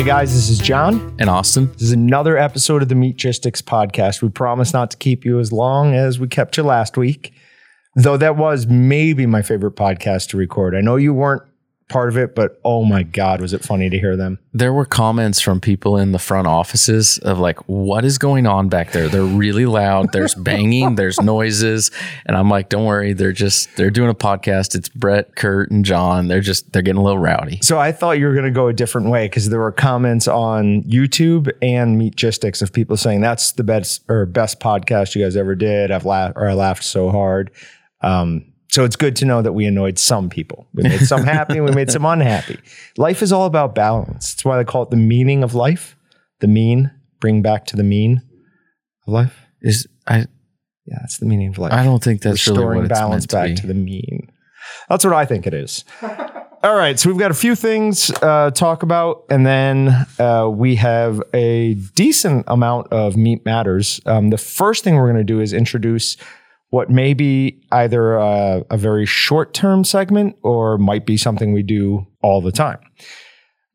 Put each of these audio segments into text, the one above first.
Hey guys, this is Jon. And Austin. This is another episode of the Meatgistics podcast. We promise not to keep you as long as we kept you last week, though that was maybe my favorite podcast to record. I know you weren't part of it, but oh my God, was it funny to hear them? There were comments from people in the front offices of like, what is going on back there? They're really loud. There's banging, there's noises. And I'm like, don't worry. They're just, they're doing a podcast. It's Brett, Kurt, and Jon. They're just, they're getting a little rowdy. So I thought you were going to go a different way because there were comments on YouTube and Meatgistics of people saying that's the best or best podcast you guys ever did. I've laughed or I laughed so hard. Um, so it's good to know that we annoyed some people. We made some happy and we made some unhappy. Life is all about balance. That's why they call it the meaning of life. The mean, bring back to the mean of life. Is I Yeah, that's the meaning of life. I don't think that's really restoring what it's balance back to to, the mean. That's what I think it is. All right, so we've got a few things uh, to talk about, and then uh, we have a decent amount of meat matters. Um, the first thing we're going to do is introduce what may be either a, a very short term segment or might be something we do all the time.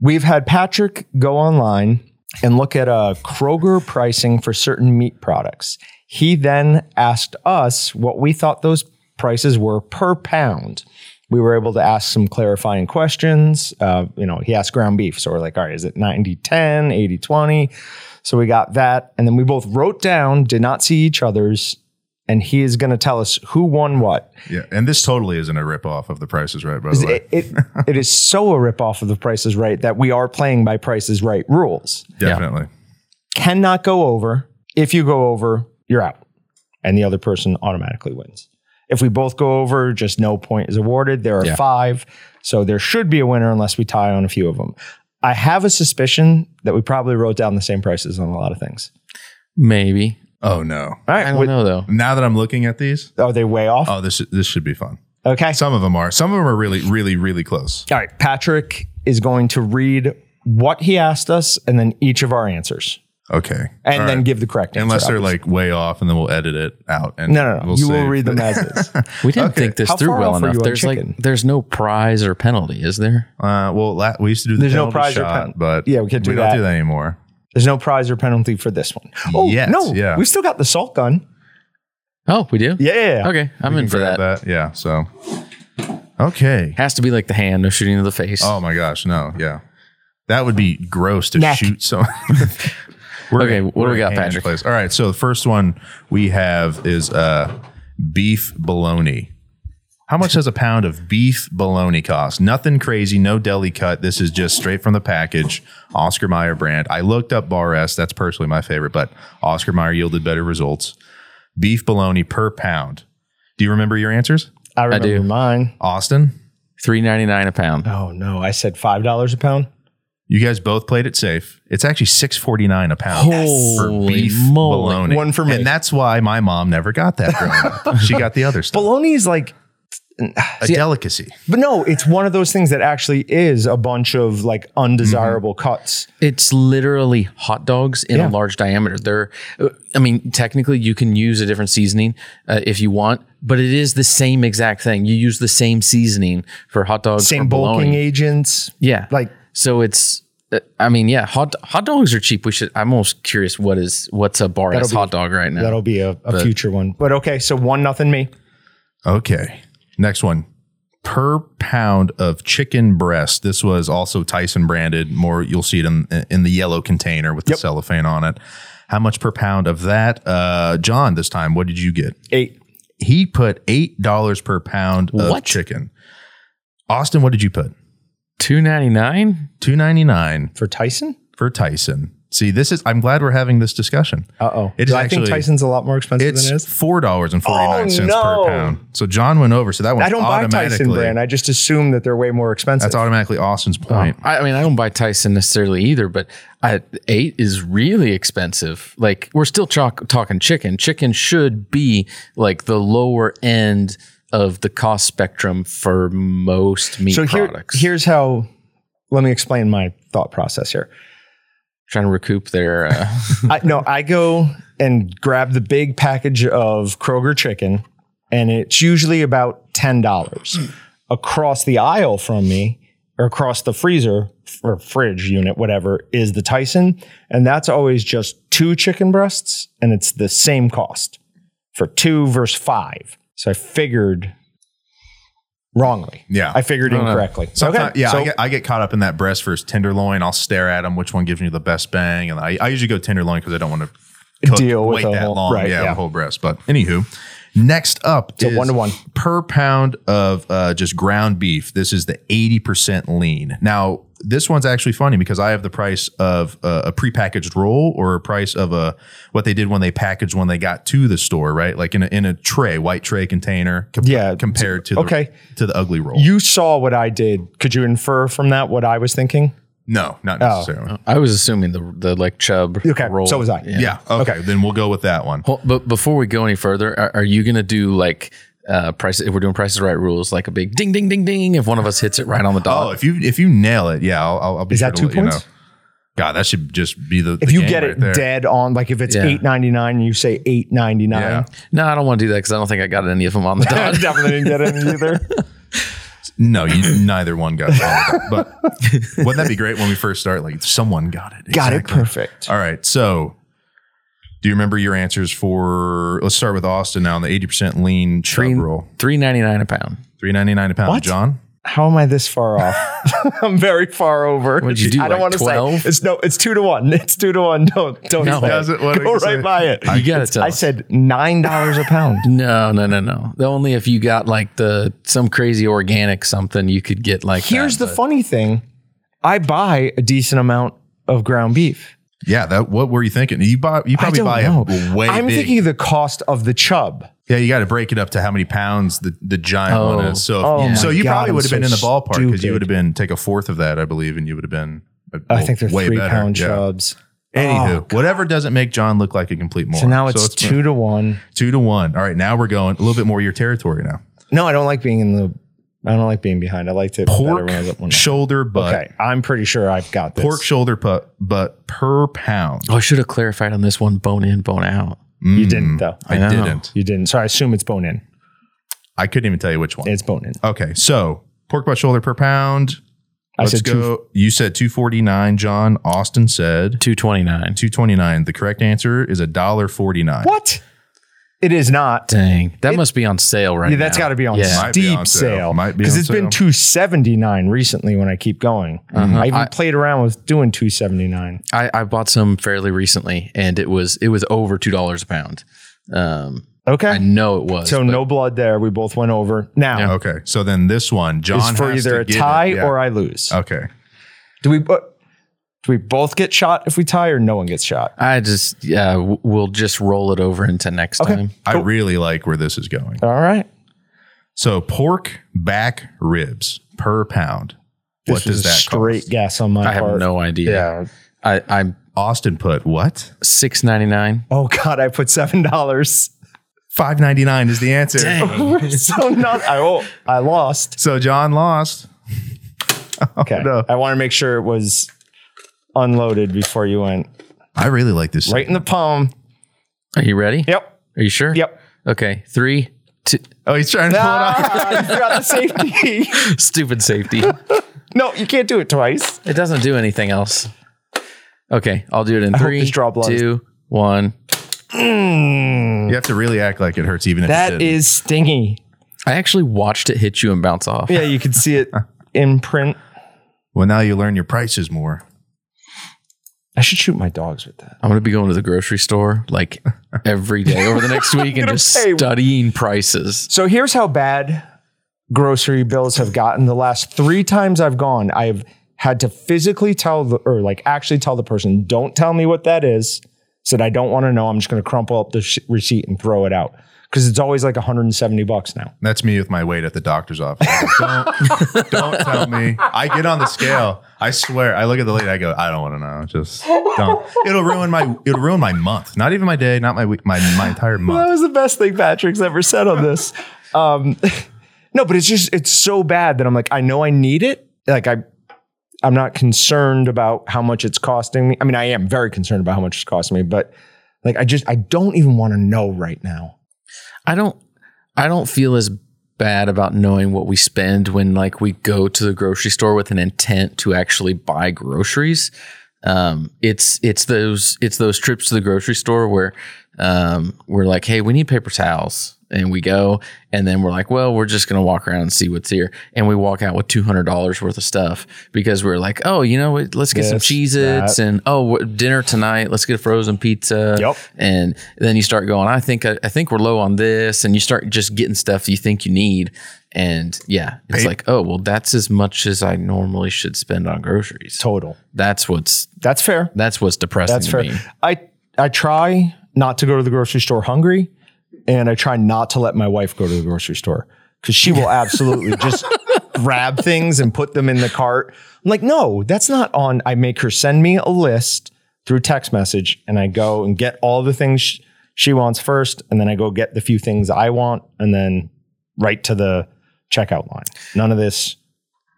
We've had Patrick go online and look at a Kroger pricing for certain meat products. He then asked us what we thought those prices were per pound. We were able to ask some clarifying questions. Uh, you know, he asked ground beef. So we're like, all right, is it 90 10, 80 20? So we got that. And then we both wrote down, did not see each other's, and he is going to tell us who won what. Yeah, and this totally isn't a ripoff of The Price is Right, by the way. It, it, it is so a ripoff of the Price is Right that we are playing by Price is Right rules. Definitely. cannot go over. If you go over, you're out, and the other person automatically wins. If we both go over, just no point is awarded. There are Yeah. five, so there should be a winner unless we tie on a few of them. I have a suspicion that we probably wrote down the same prices on a lot of things. Maybe. Oh no. All right, I don't wait, know though. Now that I'm looking at these, are they way off? oh, this this should be fun. okay. Some of them are. Some of them are really, really, really close. All right. Patrick is going to read what he asked us and then each of our answers, Okay. and All then right. give the correct answer. Unless they're obviously. like way off, and then we'll edit it out. And no, no, no. we'll you will save- read them as is. We didn't Okay. think this How through far well off are enough. you on There's chicken? like, there's no prize or penalty, is there? Uh, well, la- we used to do the There's no penalty prize or shot, pen- but Yeah, we can't do we that. don't do that anymore. There's no prize or penalty for this one. Oh Yet, no, yeah. we still got the salt gun. Oh, we do? Yeah, yeah, yeah. Okay. I'm We in can for grab that. Yeah. So. Okay. Has to be like the hand, no shooting to the face. Oh my gosh, no, yeah, that would be gross to Neck. shoot someone. We're Okay, what do we're we got, in hand Patrick? Place. All right, so the first one we have is uh, beef bologna. How much does a pound of beef bologna cost? Nothing crazy, no deli cut. This is just straight from the package, Oscar Mayer brand. I looked up Bar S. That's personally my favorite, but Oscar Mayer yielded better results. Beef bologna per pound. Do you remember your answers, I remember do. mine. Austin? Three ninety nine a pound. Oh no, I said five dollars a pound. You guys both played it safe. It's actually six forty nine a pound for Holy beef moly. bologna. One for me. and that's why my mom never got that growing up. She got the other stuff, Bologna is like, a delicacy. but no, it's one of those things that actually is a bunch of like undesirable cuts. It's literally hot dogs in Yeah. a large diameter. They're, uh, I mean, technically you can use a different seasoning uh, if you want, but it is the same exact thing. You use the same seasoning for hot dogs. Same or bologna. bulking agents. Yeah. Like so it's, uh, I mean, yeah, hot hot dogs are cheap. We should. I'm almost curious what is what's a bar That'll hot dog right now. that'll be a, a future one. But okay, so one nothing me. Okay, next one. Per pound of chicken breast. This was also Tyson branded. More, you'll see it in in the yellow container with the Yep. cellophane on it. How much per pound of that? Uh, Jon, this time, what did you get? Eight. He put eight dollars per pound of What? chicken. Austin, what did you put? Two ninety nine. Two ninety nine For Tyson? for Tyson. See, this is. I'm glad we're having this discussion. Uh oh. It is I think Tyson's a lot more expensive It's than it is. four dollars and forty nine cents Oh, no. per pound. So Jon went over. So that one I don't buy Tyson brand. I just assume that they're way more expensive. that's automatically Austin's point. I, I mean, I don't buy Tyson necessarily either, but I, eight is really expensive. Like we're still chalk, talking chicken. Chicken should be like the lower end of the cost spectrum for most meat so here, products. here's how. Let me explain my thought process here. Trying to recoup their. Uh, I, no, I go and grab the big package of Kroger chicken, and it's usually about ten dollars. Across the aisle from me or across the freezer or fridge unit, whatever, is the Tyson. And that's always just two chicken breasts and it's the same cost for two versus five. So I figured wrongly. Yeah. I figured incorrectly. Sometimes, yeah, So I, get, I get caught up in that breast versus tenderloin. I'll stare at them, which one gives me the best bang, and I, I usually go tenderloin because I don't want to cook, Deal with wait the that whole- long. right, yeah, yeah. whole breast. But anywho, next up So is one to one. per pound of uh, just ground beef. This is the eighty percent lean. Now this one's actually funny because I have the price of uh, a prepackaged roll or a price of a what they did when they packaged when they got to the store, right? Like in a, in a tray, white tray container. com- Yeah. compared to the, Okay. to the ugly roll. you saw what I did. Could you infer from that what I was thinking? no, not necessarily. I was assuming the the like chub Okay, roll. so was I. Yeah. Okay, Then we'll go with that one. Well, but before we go any further, are, are you gonna do like uh price if we're doing prices right rules, like a big ding ding ding ding if one of us hits it right on the dot. Oh, if you if you nail it, yeah, I'll, I'll, I'll be Is sure that to two let you points? know. God, that should just be the. If the you game get right it there. dead on, like if it's Yeah. eight ninety nine and you say eight ninety nine, Yeah. no, I don't want to do that because I don't think I got any of them on the dot. definitely didn't get any either. No, you, neither one got it. But wouldn't that be great when we first start? Like someone got it. Got it perfect. All right. So, do you remember your answers for? Let's start with Austin now on the eighty percent lean chub Three roll. three ninety nine a pound. Three ninety nine a pound. What? Jon. How am I this far off? I'm very far over. What'd you do, I don't like want to 12? say it's no. It's two to one. It's two to one. Don't don't No. say it. Doesn't- what did go you say? right by it. You gotta tell. I us. said nine dollars a pound. no, no, no, no. The only if you got like the some crazy organic something, you could get like. Here's that, the but- funny thing: I buy a decent amount of ground beef. Yeah. That. What were you thinking? You bought. You probably buy know. a way. I'm big. thinking the cost of the chub. Yeah, you got to break it up to how many pounds the, the giant Oh. one is. So, Oh so you God, probably would have so been in the ballpark because you would have been take a fourth of that, I believe, and you would have been. uh, I think they're way three better. pound Yeah. chubs. Anywho, Oh, whatever doesn't make Jon look like a complete moron. So now it's it's two to one. two to one. All right, now we're going a little bit more your territory now. No, I don't like being in the. I don't like being behind. I like to Pork better when I get one. shoulder butt. Okay, I'm pretty sure I've got this. Pork shoulder butt, but per pound. Oh, I should have clarified on this one: bone in, bone out. You Mm, didn't though. I know. didn't. You didn't. So I assume it's bone in. I couldn't even tell you which one. It's bone in. Okay, so pork butt shoulder per pound. I Let's said go. two. You said two forty nine. Jon Austin said Two twenty nine. two twenty nine. The correct answer is a dollar forty nine. What? It is not. Dang, that must be on sale right Yeah, now. that's got to be on Yeah. Might be steep on sale. sale. Might be because on it's been two seventy nine recently. When I keep going, Mm-hmm. I even I- played around with doing two seventy nine. I, I bought some fairly recently, and it was it was over two dollars a pound. Um, Okay, I know it was. so but no blood there. We both went over. Now Okay, so then this one, Jon it's for has either to a get it. tie Yeah. or I lose. okay. Do we? Uh, do we both get shot if we tie, or no one gets shot? I just yeah, w- we'll just roll it over into next Okay. time. I really like where this is going. All right. So pork back ribs per pound. What This does was a that straight cost? guess on my I have part. no idea. Yeah. I, I'm Austin put what? six ninety nine. Oh God, I put seven dollars. Five ninety nine is the answer. so not. I oh, I lost. So Jon lost. Oh, okay. no. I want to make sure it was unloaded before you went I really like this. right in the palm. Are you ready? Yep. Are you sure? Yep. Okay. Three, two. Oh, he's trying to pull it off. You forgot the safety. Stupid safety. no, you can't do it twice. it doesn't do anything else. Okay, I'll do it in hope three, this draw two, one. You have to really act like it hurts, even if it That didn't. stingy. I actually watched it hit you and bounce off. Yeah, you can see it imprint. Well, now you learn your prices more. I should shoot my dogs with that. I'm gonna be going to the grocery store like every day over the next week and just pay- studying prices. So here's how bad grocery bills have gotten. The last three times I've gone, I've had to physically tell the, or like actually tell the person, don't tell me what that is. Said, I don't want to know. I'm just going to crumple up the sh- receipt and throw it out. Cause it's always like 170 bucks now. That's me with my weight at the doctor's office. don't, don't tell me. I get on the scale. I swear. I look at the lady. I go, I don't want to know. Just don't. It'll ruin my. It'll ruin my month. Not even my day. Not my week. My my entire month. That was the best thing Patrick's ever said on this. Um, no, but it's just it's so bad that I'm like, I know I need it. Like I, I'm not concerned about how much it's costing me. I mean, I am very concerned about how much it's costing me, but like I just I don't even want to know right now. I don't I don't feel as bad about knowing what we spend when like we go to the grocery store with an intent to actually buy groceries. Um, it's it's those it's those trips to the grocery store where um, we're like, hey, we need paper towels. And we go, and then we're like, well, we're just gonna walk around and see what's here. And we walk out with two hundred dollars worth of stuff because we're like, oh, you know, what, let's get some This, Cheez-Its that. and oh, what- dinner tonight. Let's get a frozen pizza. Yep. And then you start going, I think I, I think we're low on this, and you start just getting stuff you think you need. And yeah, it's Pay- like, oh, well, that's as much as I normally should spend on groceries. Total. That's what's That's fair. that's what's depressing That's to fair. me. I I try not to go to the grocery store hungry, and I try not to let my wife go to the grocery store because she will absolutely just grab things and put them in the cart. I'm like, no, that's not on. I make her send me a list through text message, and I go and get all the things sh- she wants first, and then I go get the few things I want, and then right to the checkout line. None of this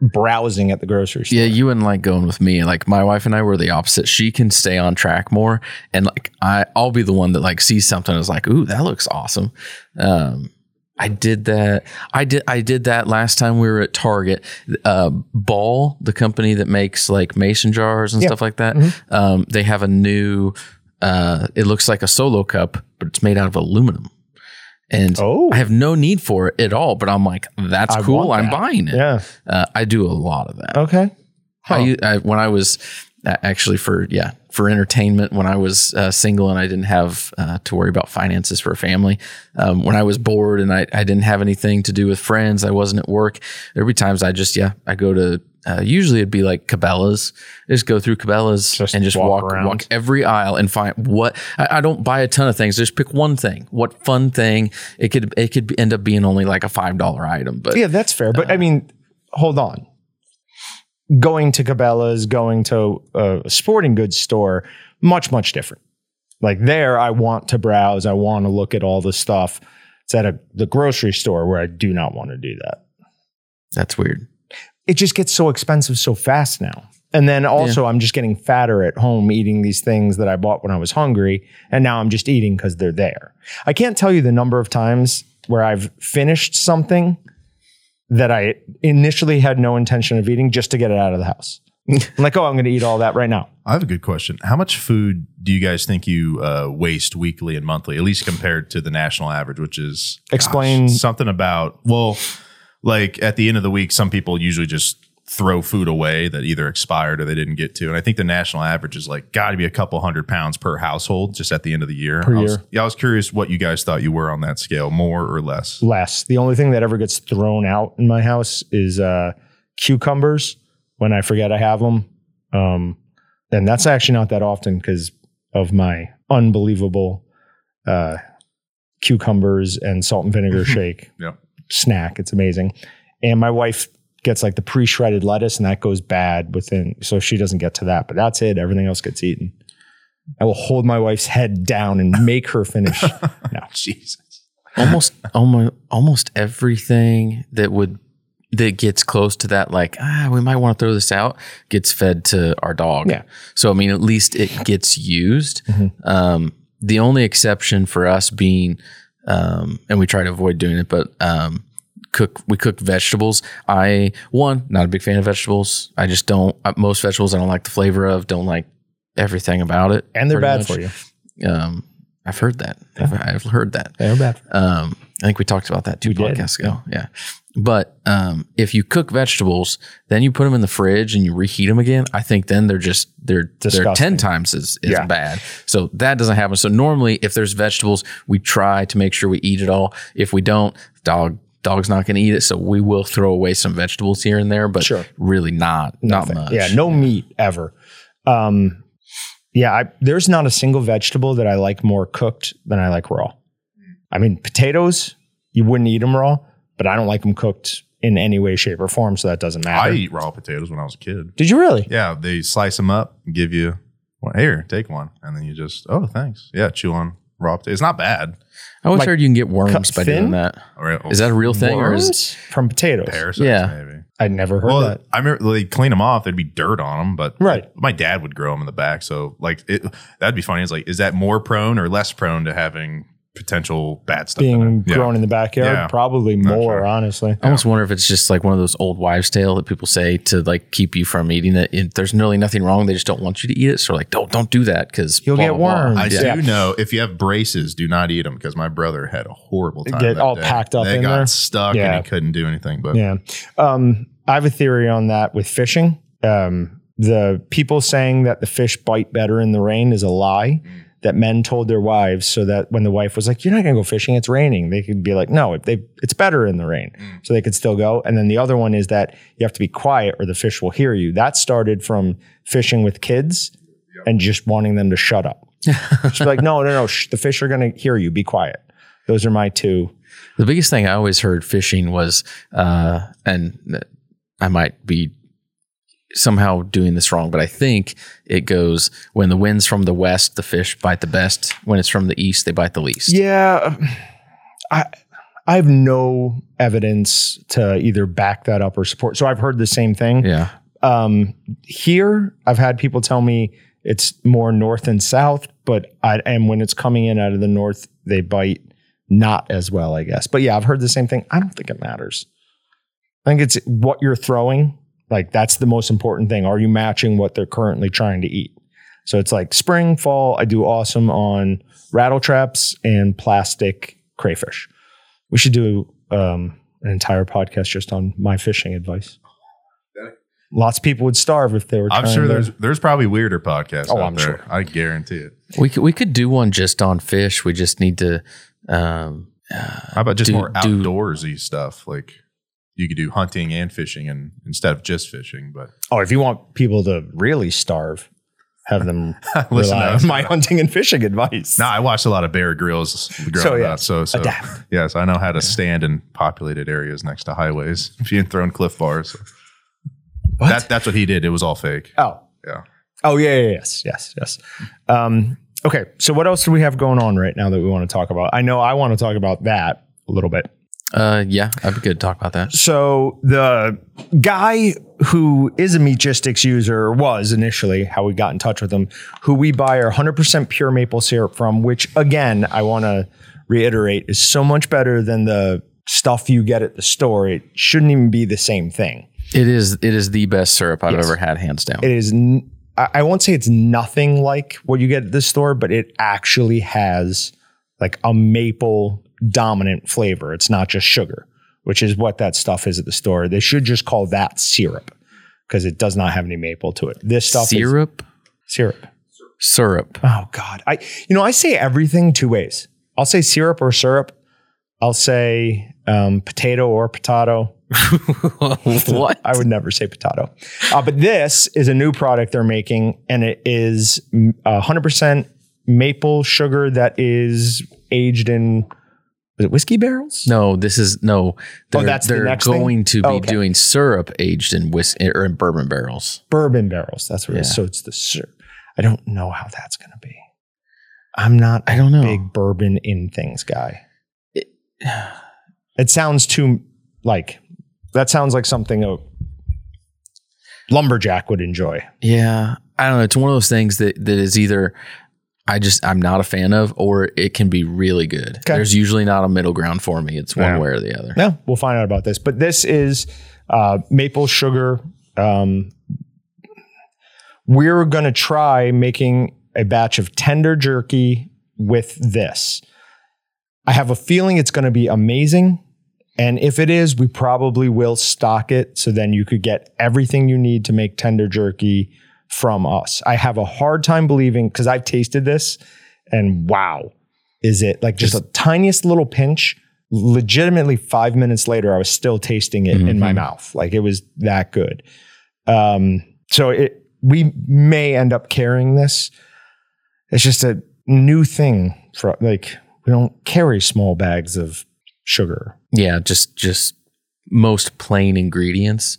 browsing at the grocery store. Yeah, you wouldn't like going with me. Like my wife and I were the opposite. She can stay on track more, and like I, I'll be the one that like sees something and is like, "Ooh, that looks awesome." Um, I did that. I did. I did that last time we were at Target. Uh, Ball, the company that makes like mason jars and Yeah. stuff like that, um, they have a new. Uh, it looks like a solo cup, but it's made out of aluminum. And Oh. I have no need for it at all. But I'm like, that's I cool. want I'm buying it. Yeah. Uh, I do a lot of that. Okay. I, u- I when I was actually for yeah for entertainment when I was uh, single and I didn't have uh, to worry about finances for a family. Um, when I was bored and I, I didn't have anything to do with friends, I wasn't at work. There'd be times I just yeah I go to uh, usually it'd be like Cabela's. I just go through Cabela's Just and just walk walk around. walk every aisle and find what I, I don't buy a ton of things. Just pick one thing. What fun thing? It could it could end up being only like a five dollar item, but Yeah, that's fair. But I mean, hold on. Going to Cabela's, going to a sporting goods store, much, much different. Like there, I want to browse. I want to look at all the stuff. It's at a, the grocery store where I do not want to do that. that's weird. It just gets so expensive so fast now. And then also, I'm just getting fatter at home eating these things that I bought when I was hungry. And now I'm just eating because they're there. I can't tell you the number of times where I've finished something that I initially had no intention of eating just to get it out of the house. I'm like, oh, I'm going to eat all that right now. I have a good question. How much food do you guys think you uh, waste weekly and monthly, at least compared to the national average, which is gosh, Explain- something about, well, like at the end of the week, some people usually just throw food away that either expired or they didn't get to. And I think the national average is like got to be a couple hundred pounds per household just at the end of the year. Per I was, year. yeah, I was curious what you guys thought you were on that scale, more or less. Less. The only thing that ever gets thrown out in my house is uh, cucumbers when I forget I have them. Um, and that's actually not that often because of my unbelievable uh, cucumbers and salt and vinegar shake Yep. Snack. It's amazing. And my wife gets like the pre-shredded lettuce and that goes bad within so she doesn't get to that. But that's it. Everything else gets eaten. I will hold my wife's head down and make her finish. no. Jesus. almost almost almost everything that would that gets close to that like ah we might want to throw this out gets fed to our dog Yeah. so i mean at least it gets used um the only exception for us being um and we try to avoid doing it but um cook we cook vegetables i one not a big fan of vegetables i just don't uh, most vegetables i don't like the flavor of don't like everything about it And they're bad for you. um i've heard that I've, I've heard that They're bad. um, I think we talked about that two We did. podcasts ago. Yeah. But um, if you cook vegetables, then you put them in the fridge and you reheat them again. I think then they're just they're they're ten times as, as Yeah. bad. So that doesn't happen. So normally, if there's vegetables, we try to make sure we eat it all. If we don't, dog dog's not going to eat it. So we will throw away some vegetables here and there, but Sure. really not not much. Yeah, no meat ever. Um, yeah, I, there's not a single vegetable that I like more cooked than I like raw. I mean, potatoes, you wouldn't eat them raw, but I don't like them cooked in any way, shape, or form. So that doesn't matter. I eat raw potatoes when I was a kid. Did you really? Yeah, they slice them up and give you, well, here, take one. And then you just, oh, thanks. Yeah, chew on raw potatoes. It's not bad. I always Like, heard you can get worms cut by thin? doing that. Oh, or, Is that a real thing or is Worms from potatoes? parasites, Yeah. maybe. I never heard Well, that. I remember they clean them off. There'd be dirt on them, but Right. my dad would grow them in the back. So, like, it, that'd be funny. It's like, is that more prone or less prone to having potential bad stuff. in being it. Yeah. grown in the backyard. Yeah. Probably more, honestly. I almost wonder if it's just like one of those old wives' tale that people say to like keep you from eating it. it there's really nothing wrong. They just don't want you to eat it. So like, don't don't do that because You'll get worms. I Yeah. do know if you have braces, do not eat them because my brother had a horrible time. Get all day. packed up They in got there? stuck Yeah. and he couldn't do anything. But Yeah. Um, I have a theory on that with fishing. Um, the people saying that the fish bite better in the rain is a lie that men told their wives so that when the wife was like, You're not going to go fishing, it's raining, they could be like, No, they, it's better in the rain. So they could still go. And then the other one is that you have to be quiet or the fish will hear you. That started from fishing with kids and just wanting them to shut up. just be like, No, no, no, shh, the fish are going to hear you, be quiet. Those are my two. The biggest thing I always heard fishing was, uh, and I might be somehow doing this wrong, but I think it goes when the wind's from the west, the fish bite the best. When it's from the east, they bite the least. Yeah, I I have no evidence to either back that up or support. So I've heard the same thing. Yeah. Um, here, I've had people tell me it's more north and south, but I and when it's coming in out of the north, they bite not as well, I guess. But yeah, I've heard the same thing. I don't think it matters. I think it's what you're throwing. Like that's the most important thing. Are you matching what they're currently trying to eat? So it's like spring, fall. I do awesome on rattle traps and plastic crayfish. We should do um, an entire podcast just on my fishing advice. Lots of people would starve if they were. I'm trying sure to- there's there's probably weirder podcasts. Oh, out I'm there. sure. I guarantee it. We could, we could do one just on fish. We just need to, um, How about just Do- more do- outdoorsy stuff? Like you could do hunting and fishing, and instead of just fishing. But Oh, if you want people to really starve, have them Listen to my hunting and fishing advice. no, I watched a lot of Bear Grylls growing So, yeah, up. So so adapt. yes, I know how to stand in populated areas next to highways. Being thrown cliff bars. What? That that's what he did. It was all fake. oh, Yeah. oh yeah, yeah, yes, yes, yes. Um, okay, so what else do we have going on right now that we want to talk about? I know I want to talk about that a little bit. Uh, yeah, I'd be good to talk about that. So the guy who is a Meatgistics user was initially how we got in touch with him, who we buy our 100% pure maple syrup from, which again I want to reiterate is so much better than the stuff you get at the store. It shouldn't even be the same thing. It is it is the best syrup I've Yes. ever had, hands down. It is. n- I I won't say it's nothing like what you get at the store, but it actually has like a maple dominant flavor. It's not just sugar, which is what that stuff is at the store. They should just call that syrup because it does not have any maple to it. This stuff is syrup, syrup. syrup. Oh God, I you know I say everything two ways. I'll say syrup or syrup. I'll say um, potato or potato. what? I would never say potato. Uh, but this is a new product they're making, and it is mm, 100% maple sugar that is aged in, was it whiskey barrels? No, this is no. Oh, they're, Oh, that's they're next thing? going to be Okay. doing syrup aged in whiskey or in bourbon barrels. Bourbon barrels. That's what it is. So it's the syrup. I don't know how that's going to be. I'm not I don't know. big bourbon in things guy. It sounds too like, that sounds like something a lumberjack would enjoy. Yeah, I don't know. It's one of those things that that is either I just I'm not a fan of, or it can be really good. Okay. There's usually not a middle ground for me. It's one Yeah. way or the other. Yeah, we'll find out about this. But this is uh, maple sugar. Um, we're going to try making a batch of tender jerky with this. I have a feeling it's going to be amazing. And if it is, we probably will stock it so then you could get everything you need to make tender jerky from us. I have a hard time believing because I've tasted this and wow, is it like just a tiniest little pinch? Legitimately, five minutes later, I was still tasting it in my Mhm. mouth. Like it was that good. Um, so it we may end up carrying this. It's just a new thing for like we don't carry small bags of sugar. Yeah, just just most plain ingredients.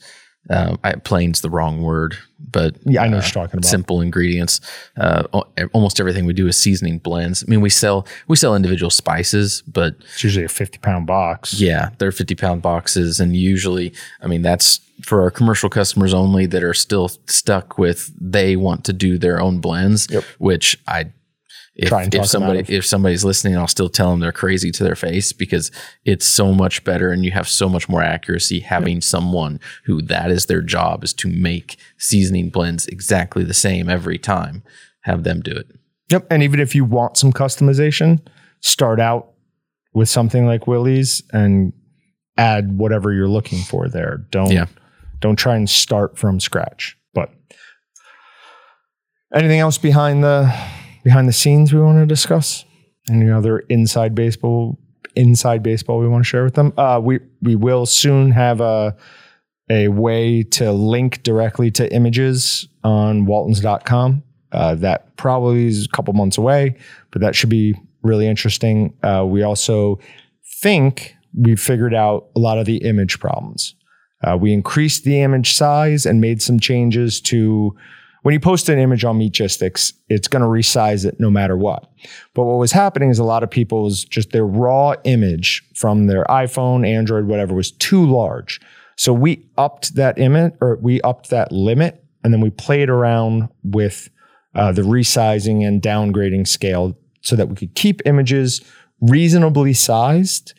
Um, I, plain's the wrong word, but Yeah, I know uh, what you're talking about. simple ingredients. Uh, almost everything we do is seasoning blends. I mean, we sell we sell individual spices, but It's usually a 50 pound box. Yeah, they're 50 pound boxes. And usually, I mean, that's for our commercial customers only that are still stuck with they want to do their own blends, Yep. which I, if, Try and if somebody if somebody's listening, I'll still tell them they're crazy to their face because it's so much better and you have so much more accuracy having someone who that is their job is to make seasoning blends exactly the same every time. Have them do it. Yep. And even if you want some customization, start out with something like Willie's and add whatever you're looking for there. Don't Yeah. don't try and start from scratch. But anything else behind the behind the scenes we want to discuss? Any other inside baseball inside baseball we want to share with them? Uh, we we will soon have a a way to link directly to images on waltons.com. Uh, that probably is a couple months away, but that should be really interesting. Uh, we also think we figured out a lot of the image problems. Uh, we increased the image size and made some changes to when you post an image on Meatgistics, it's going to resize it no matter what. But what was happening is a lot of people's just their raw image from their iPhone, Android, whatever was too large. So we upped that image or we upped that limit and then we played around with uh, the resizing and downgrading scale so that we could keep images reasonably sized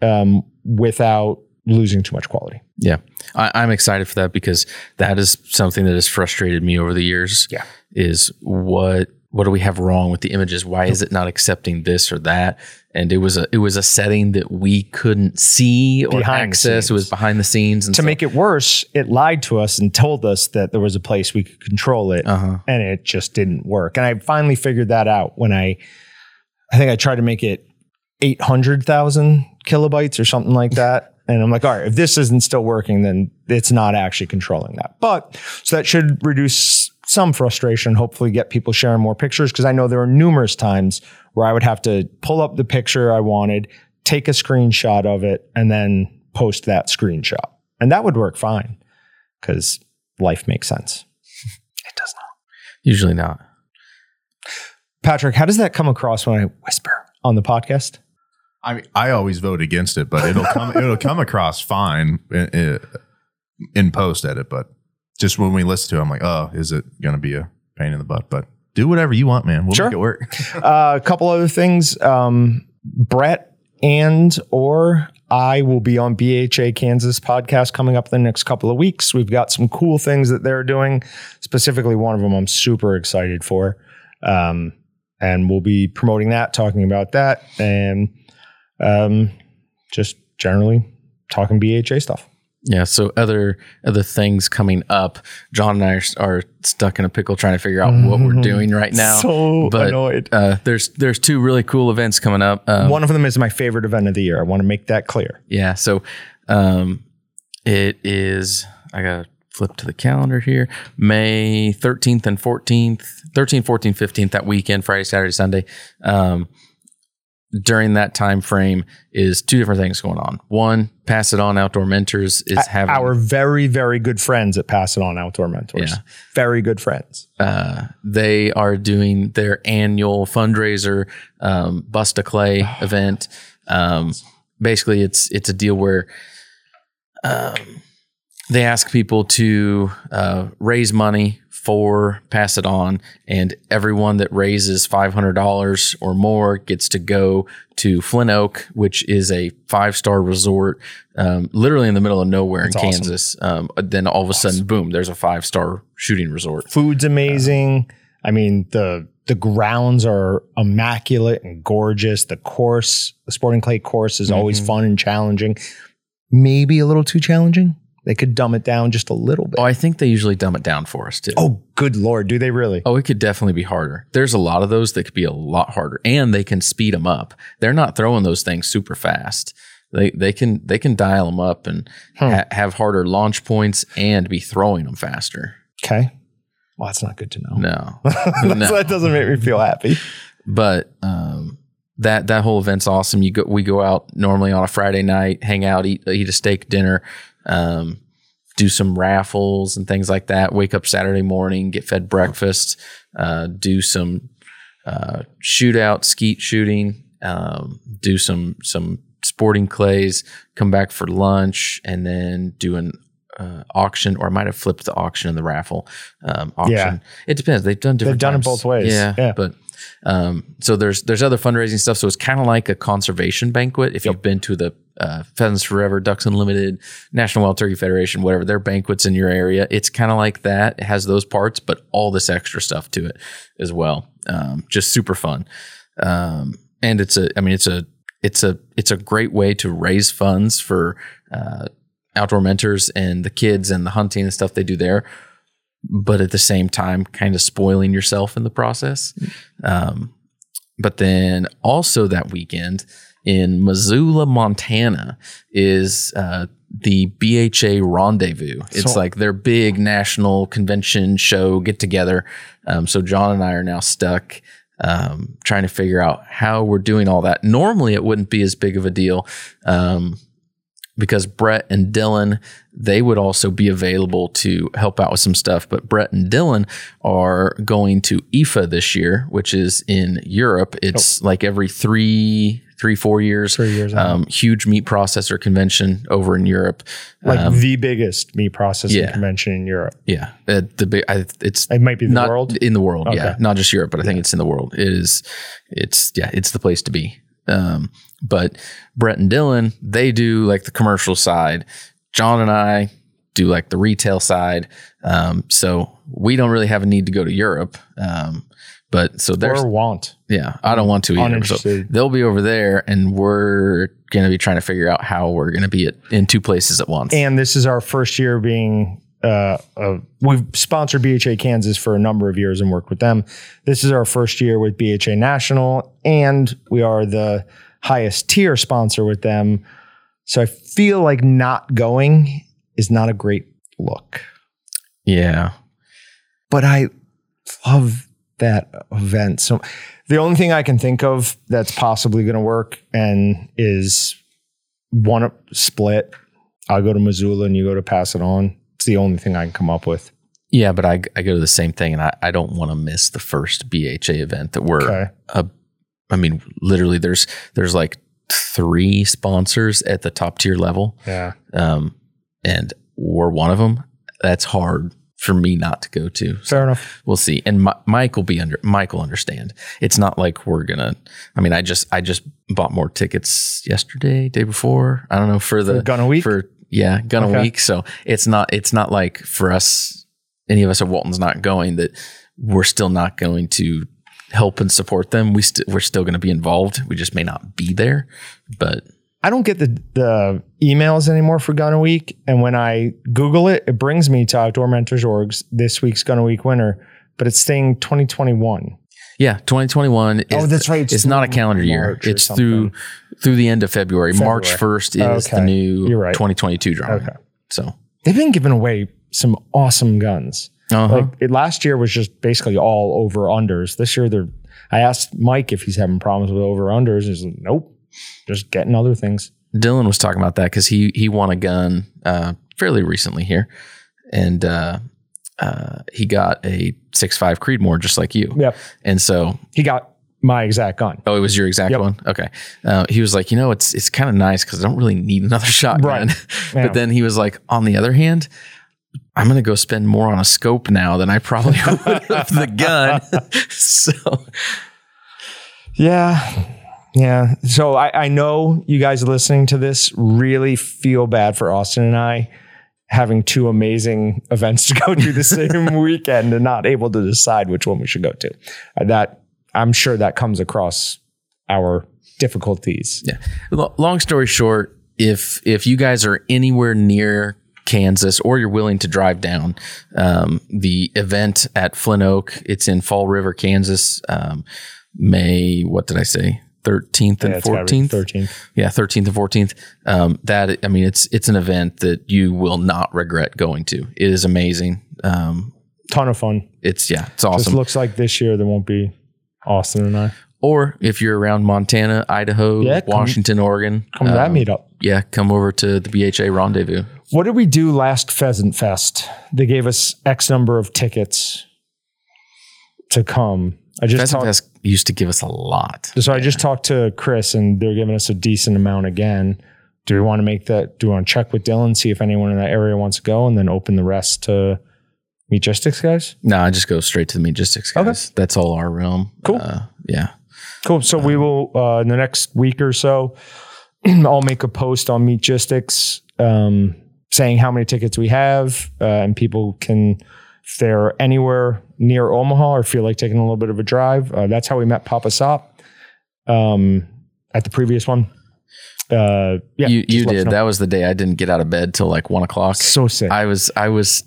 um, without losing too much quality. Yeah, I, I'm excited for that because that is something that has frustrated me over the years. Yeah. is what what do we have wrong with the images? Why is it not accepting this or that? And it was a it was a setting that we couldn't see or Behind access. It was behind the scenes, and To make it worse, it lied to us and told us that there was a place we could control it, uh-huh. and it just didn't work. And I finally figured that out when I, I think I tried to make it eight hundred thousand kilobytes or something like that. And I'm like, all right, if this isn't still working, then it's not actually controlling that. But so that should reduce some frustration, hopefully get people sharing more pictures. Cause I know there are numerous times where I would have to pull up the picture I wanted, take a screenshot of it, and then post that screenshot. And that would work fine because life makes sense. it does not. usually not. Patrick, how does that come across when I whisper on the podcast? I mean, I always vote against it, but it'll come it'll come across fine in, in post edit. But just when we listen to it, I'm like, oh, is it going to be a pain in the butt? But do whatever you want, man. We'll Sure. make it work. Uh, a couple other things. Um, Brett and or I will be on BHA Kansas podcast coming up the next couple of weeks. We've got some cool things that they're doing. Specifically, one of them I'm super excited for. Um, and we'll be promoting that, talking about that, and um, just generally talking BHA stuff. Yeah. So other other things coming up. Jon and I are, are stuck in a pickle trying to figure out what we're doing right now. so but- annoyed. Uh, there's there's two really cool events coming up. Um, One of them is my favorite event of the year. I want to make that clear. Yeah. So um, it is, I got to flip to the calendar here May 13th and 14th, 13th, 14th, 15th, that weekend, Friday, Saturday, Sunday. Um, during that time frame is two different things going on. One, Pass It On Outdoor Mentors is having Our very, very good friends at Pass It On Outdoor Mentors. Yeah. Very good friends. uh, they are doing their annual fundraiser um, bust a clay event. Um, basically, it's it's a deal where um, they ask people to uh, raise money for pass it on, and everyone that raises five hundred dollars or more gets to go to Flint Oak, which is a five star resort, um, literally in the middle of nowhere That's in awesome. Kansas. Um, then all of a sudden, boom! There's a five star shooting resort. Food's amazing. I mean, the the grounds are immaculate and gorgeous. The course, the sporting clay course is always Mhm. fun and challenging. Maybe a little too challenging. They could dumb it down just a little bit. Oh, I think they usually dumb it down for us too. Oh, good lord, do they really? Oh, it could definitely be harder. There's a lot of those that could be a lot harder, and they can speed them up. They're not throwing those things super fast. They they can they can dial them up and Hmm. ha- have harder launch points and be throwing them faster. Okay. Well, that's not good to know. No, No. That doesn't make me feel happy. but um, that that whole event's awesome. You go we go out normally on a Friday night, hang out, eat eat a steak dinner, um, do some raffles and things like that. Wake up Saturday morning, get fed breakfast, uh, do some uh, shootout, skeet shooting, um, do some some sporting clays, come back for lunch, and then do an uh, auction, or I might have flipped the auction and the raffle um, auction. Yeah. It depends. They've done different. They've done it times. both ways. Yeah, Yeah. but Um, so there's there's other fundraising stuff. So it's kind of like a conservation banquet. If you've been to the uh, Pheasants Forever, Ducks Unlimited, National Wild Turkey Federation, whatever their banquets in your area, it's kind of like that. It has those parts, but all this extra stuff to it as well. Um, just super fun. Um, and it's a, I mean, it's a, it's a, it's a great way to raise funds for uh, outdoor mentors and the kids and the hunting and stuff they do there. But at the same time, kind of spoiling yourself in the process. Um, but then also that weekend in Missoula, Montana, is uh, the BHA Rendezvous. It's So- like their big national convention show get together. Um, so Jon and I are now stuck um, trying to figure out how we're doing all that. Normally, it wouldn't be as big of a deal. Um, because Brett and Dylan, they would also be available to help out with some stuff. But Brett and Dylan are going to IFFA this year, which is in Europe. It's like every three, three, four years. Three years. Um, huge meat processor convention over in Europe. like Um, the biggest meat processing yeah. convention in Europe. yeah, uh, the big. I, it's It might be the world. in the world. Yeah, not just Europe, but I think it's in the world. It is. It's yeah, it's the place to be. Um, but Brett and Dylan, they do like the commercial side. Jon and I do like the retail side. Um, so we don't really have a need to go to Europe. Um, but so there's Or want. yeah, I don't want to either. So they'll be over there, and we're going to be trying to figure out how we're going to be at, in two places at once. And this is our first year being. Uh, uh, we've sponsored BHA Kansas for a number of years and worked with them. This is our first year with BHA National, and we are the highest tier sponsor with them. So I feel like not going is not a great look. yeah, but I love that event. So the only thing I can think of that's possibly going to work and is one split. I'll go to Missoula and you go to pass it on. It's the only thing I can come up with. Yeah, but I, I go to the same thing, and I, I don't want to miss the first BHA event that we're. Okay. Uh, I mean, literally, there's there's like three sponsors at the top tier level, Yeah. um, and we're one of them. That's hard for me not to go to. So Fair enough. we'll see. And Mi- Mike will be under. Mike will understand. It's not like we're gonna. I mean, I just I just bought more tickets yesterday, day before. I don't know for the For Gun a Week? for yeah, gun Okay. a week. So it's not it's not like for us, any of us at Walton's not going that we're still not going to help and support them. We st- we're still going to be involved. We just may not be there, but I don't get the, the emails anymore for Gun a Week. And when I Google it, it brings me to Outdoor Mentors Org's this week's Gun a Week winner, but it's saying 2021. yeah, 2021 is Oh, that's right. It's It's, not a calendar year. March or It's through through the end of February. March 1st is the new You're right. 2022 drawing. Okay. So, They've been giving away some awesome guns. uh-huh. Like it, last year was just basically all over unders. This year they're. I asked Mike if he's having problems with over unders. He's like, nope, just getting other things. Dylan was talking about that because he he won a gun uh, fairly recently here, and uh, uh, he got a six five Creedmoor just like you. Yep, And so, he got my exact gun. oh, it was your exact Yep. one. Okay, uh, he was like, you know, it's it's kind of nice because I don't really need another shotgun. Right. Yeah. but then he was like, on the other hand. I'm gonna go spend more on a scope now than I probably would of the gun. so Yeah. Yeah. So I, I know you guys listening to this really feel bad for Austin and I having two amazing events to go to the same weekend and not able to decide which one we should go to. Uh, That I'm sure that comes across our difficulties. Yeah. Lo- Long story short, if if you guys are anywhere near Kansas or you're willing to drive down, um, the event at Flint Oak, it's in Fall River, Kansas, um, May. What did I say? Thirteenth and Yeah, it's gotta be fourteenth. 13th. Yeah, thirteenth and fourteenth. Um, that I mean, it's it's an event that you will not regret going to. It is amazing. Um, Ton of fun. it's yeah, it's Just awesome. looks like this year there won't be Austin and I. or if you're around Montana, Idaho, Yeah, come- Washington, Oregon, Come to that um, meetup. yeah, come over to the BHA rendezvous. What did we do last Pheasant Fest? They gave us X number of tickets to come. I just Pheasant talked. Fest used to give us a lot. So I just talked to Chris, and they're giving us a decent amount again. Do we want to make that? Do we want to check with Dylan, see if anyone in that area wants to go, and then open the rest to Meatgistics guys. No, I just go straight to the logistics Okay. guys. That's all our realm. Cool. Uh, yeah. Cool. So we will uh, in the next week or so, I'll make a post on Meatgistics um, saying how many tickets we have, uh, and people can, if they're anywhere near Omaha or feel like taking a little bit of a drive. Uh, that's how we met Papa Sop um, at the previous one. Uh, yeah, you you did. That was the day I didn't get out of bed till like one o'clock. so sick. I was I was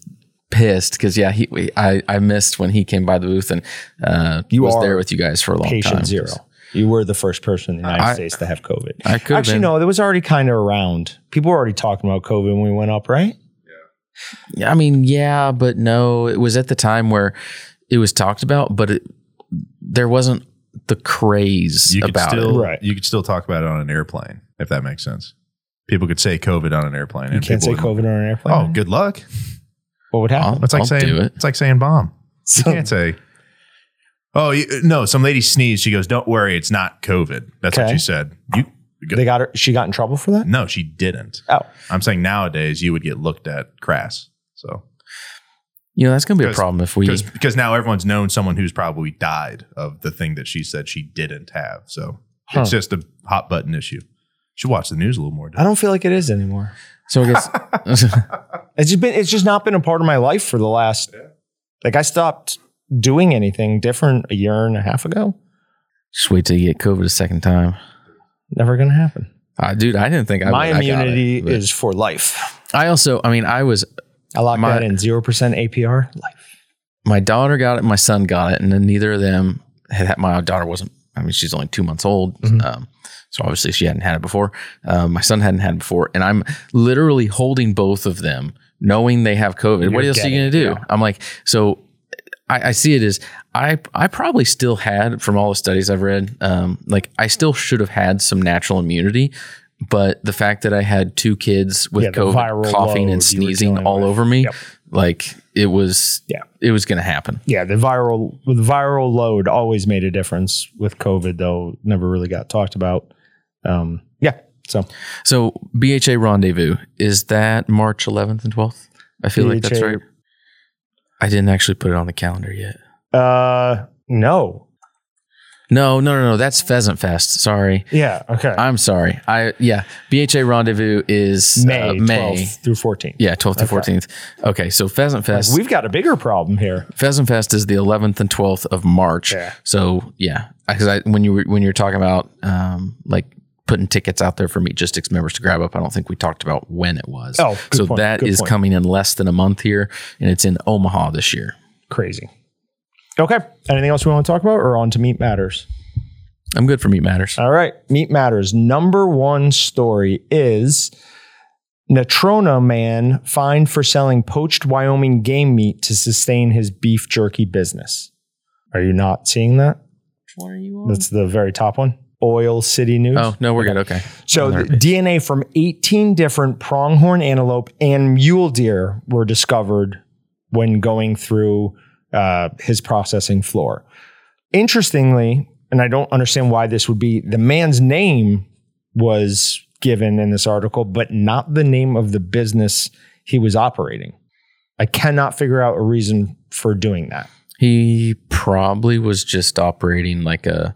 pissed because yeah, he we, I I missed when he came by the booth and uh, You was there with you guys for a long Patient time. zero. You were the first person in the United I- States to have COVID. I could Actually, been. no, it was already kind of around. People were already talking about COVID when we went up, right? I mean, yeah, but no, it was at the time where it was talked about, but it, there wasn't the craze You could about still it. Right. you could still talk about it on an airplane if that makes sense. People could say COVID on an airplane. You and can't say COVID on an airplane. Oh, good luck. what would happen? I'll- It's like I'll saying it. it's like saying bomb. You can't say. Oh you, no! Some lady sneezed. She goes, "Don't worry, it's not COVID." That's what Okay. she said. You They got her. She got in trouble for that. no, she didn't. Oh, I'm saying nowadays you would get looked at crass. So You know, that's going to be a problem if we. because because now everyone's known someone who's probably died of the thing that she said she didn't have. So Huh. it's just a hot button issue. Should watch the news a little more. I don't feel like it is anymore. So I guess It's just been. It's just not been a part of my life for the last. Like I stopped doing anything different a year and a half ago. just wait till you get COVID a second time. Never gonna happen. Uh, dude, I didn't think I my I immunity but is for life. I also, I mean, I was I locked My- that in zero percent APR. Life. my daughter got it, my son got it, and then neither of them had. had my daughter wasn't. I mean, she's only two months old, Mhm. um, so obviously she hadn't had it before. Um, my son hadn't had it before, and I'm literally holding both of them, knowing they have COVID. You're what else are you gonna do? yeah. I'm like, so I, I see it as I I probably still had from all the studies I've read, um, like I still should have had some natural immunity. But the fact that I had two kids with Yeah, COVID coughing and sneezing all with. over me, Yep. like it was, Yeah. it was going to happen. Yeah, the viral the viral load always made a difference with COVID, though never really got talked about. Um, yeah, so So BHA rendezvous is that March 11th and 12th? I feel like that's right. I didn't actually put it on the calendar yet. uh, no, No, no, no, no. That's Pheasant Fest. Sorry, yeah, okay, I'm sorry. I yeah. BHA rendezvous is May uh, May. 12th through 14th. Yeah, 12th to Okay. 14th. Okay, so Pheasant Fest. We've got a bigger problem here. Pheasant Fest is the 11th and 12th of March. Yeah. So yeah, because I when you were when you were talking about um like putting tickets out there for Meatgistics members to grab up, I don't think we talked about when it was. Oh, good so point, that good is point. coming in less than a month here, and it's in Omaha this year. Crazy. Okay. Anything else we want to talk about, or on to Meat Matters? I'm good for Meat Matters. All right, Meat Matters. Number one story is Natrona man fined for selling poached Wyoming game meat to sustain his beef jerky business. Are you not seeing that? What are you on? That's the very top one. Oil City News. Oh no, we're good. Okay. So. DNA from 18 different pronghorn antelope and mule deer were discovered when going through uh, his processing floor. Interestingly, and I don't understand why this would be, the man's name was given in this article, but not the name of the business he was operating. I cannot figure out a reason for doing that. He probably was just operating like a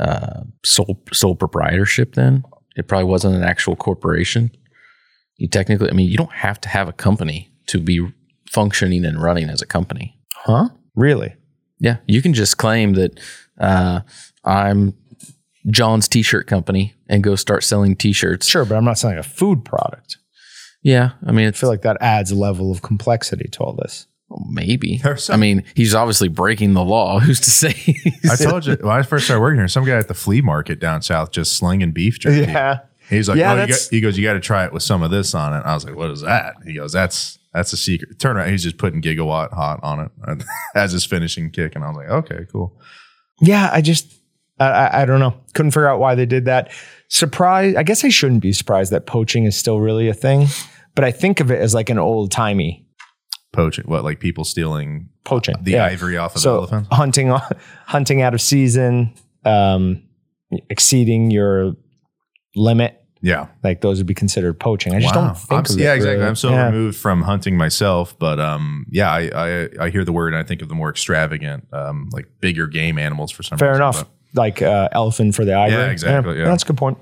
uh, sole sole proprietorship. Then it probably wasn't an actual corporation. You technically, I mean, you don't have to have a company to be functioning and running as a company. Huh? Really? Yeah, you can just claim that uh, I'm John's T-shirt company and go start selling T-shirts. Sure, but I'm not selling a food product. Yeah, I mean, I feel like that adds a level of complexity to all this. Maybe. Some- I mean, he's obviously breaking the law. Who's to say? I told you when I first started working here, some guy at the flea market down south just slinging beef jerky. Yeah. He's like, Yeah, oh, you got, he goes, you got to try it with some of this on it. I was like, what is that? He goes, that's that's a secret. Turn around, he's just putting gigawatt hot on it as his finishing kick, and I was like, okay, cool. Yeah, I just I, I, I don't know. Couldn't figure out why they did that. Surprise! I guess I shouldn't be surprised that poaching is still really a thing, but I think of it as like an old timey Poaching, what like people stealing poaching. the Yeah. ivory off of So elephants? hunting hunting out of season, um, exceeding your limit. Yeah. Like those would be considered poaching. I just don't think I'm, yeah, exactly. really. I'm so Yeah. removed from hunting myself, but um, yeah, I, I I hear the word and I think of the more extravagant, um, like bigger game animals for some Fair reason. enough. Like uh, elephant for the ivory. Yeah, exactly, yeah. That's a good point.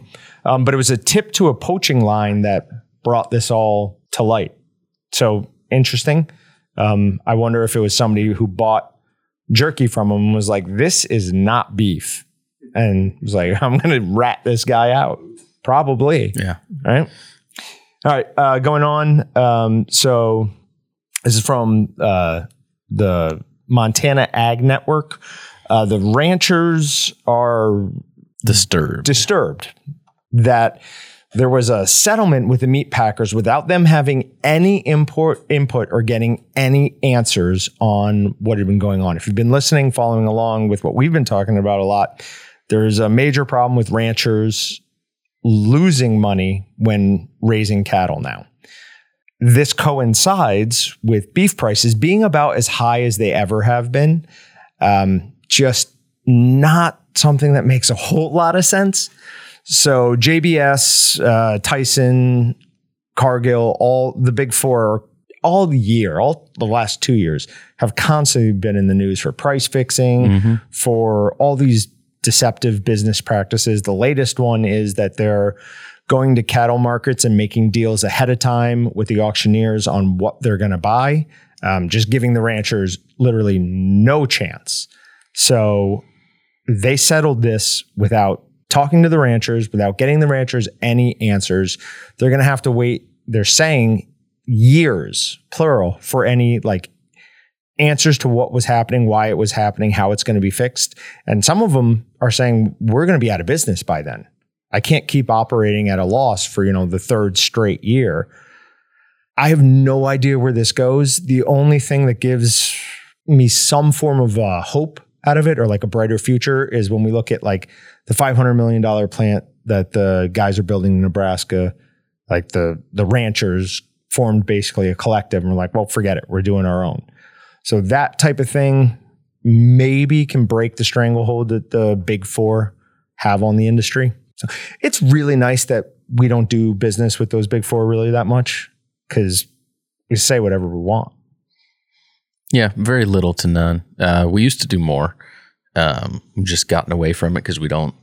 Um, but it was a tip to a poaching line that brought this all to light. So interesting. Um, I wonder if it was somebody who bought jerky from him and was like, "This is not beef," and was like, "I'm going to rat this guy out." Probably. Yeah. Right. All right. Uh, going on. Um, so this is from uh, the Montana Ag Network. Uh, the ranchers are Disturbed. disturbed that there was a settlement with the meat packers without them having any import input or getting any answers on what had been going on. If you've been listening, following along with what we've been talking about a lot, there's a major problem with ranchers losing money when raising cattle now. This coincides with beef prices being about as high as they ever have been. Um, just not something that makes a whole lot of sense. So JBS, uh, Tyson, Cargill, all the big four, all the year, all the last two years, have constantly been in the news for price fixing, for all these deceptive business practices. The latest one is that they're going to cattle markets and making deals ahead of time with the auctioneers on what they're going to buy, um, just giving the ranchers literally no chance. So they settled this without talking to the ranchers, without getting the ranchers any answers. They're going to have to wait, they're saying years, plural, for any like answers to what was happening, why it was happening, how it's going to be fixed. And some of them are saying we're going to be out of business by then. I can't keep operating at a loss for, you know, the third straight year. I have no idea where this goes. The only thing that gives me some form of uh, hope out of it or like a brighter future is when we look at like the $500 million plant that the guys are building in Nebraska, like the, the ranchers formed basically a collective and we're like, well, forget it. We're doing our own. So that type of thing maybe can break the stranglehold that the big four have on the industry. So it's really nice that we don't do business with those big four really that much because we say whatever we want. Yeah, very little to none. Uh, we used to do more. Um, we've just gotten away from it because we don't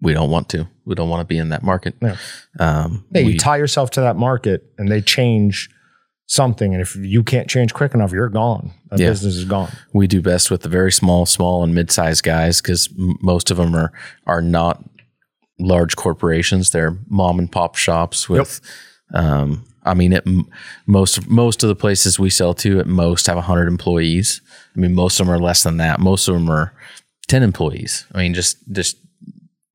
we don't want to. We don't want to be in that market. Yeah. Um, Hey, we- you tie yourself to that market and they change something. And if you can't change quick enough, you're gone. That Yeah. business is gone. we do best with the very small, small and mid-sized guys because m- most of them are are not large corporations. They're mom and pop shops with. Um, I mean, at m- most most of the places we sell to at most have hundred employees. I mean, most of them are less than that. Most of them are ten employees. I mean, just just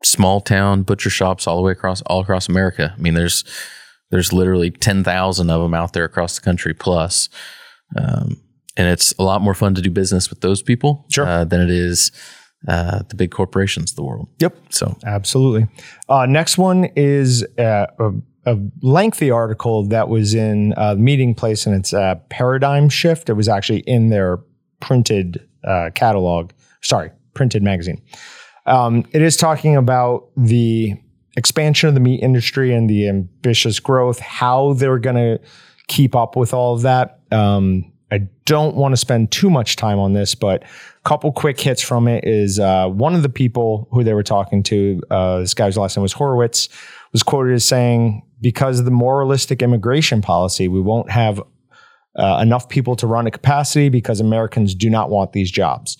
small town butcher shops all the way across all across America. I mean, there's there's literally ten thousand of them out there across the country plus. Um, and it's a lot more fun to do business with those people Sure. uh, than it is uh, the big corporations of the world. Yep. So Absolutely. Uh, next one is uh, a, a lengthy article that was in uh, Meatingplace, and it's a paradigm shift. It was actually in their printed uh, catalog, sorry, printed magazine. Um, it is talking about the expansion of the meat industry and the ambitious growth, how they're going to keep up with all of that. Um, I don't want to spend too much time on this, but a couple quick hits from it is uh, one of the people who they were talking to, uh, this guy's last name was Horowitz, was quoted as saying, because of the moralistic immigration policy, we won't have uh, enough people to run at capacity because Americans do not want these jobs.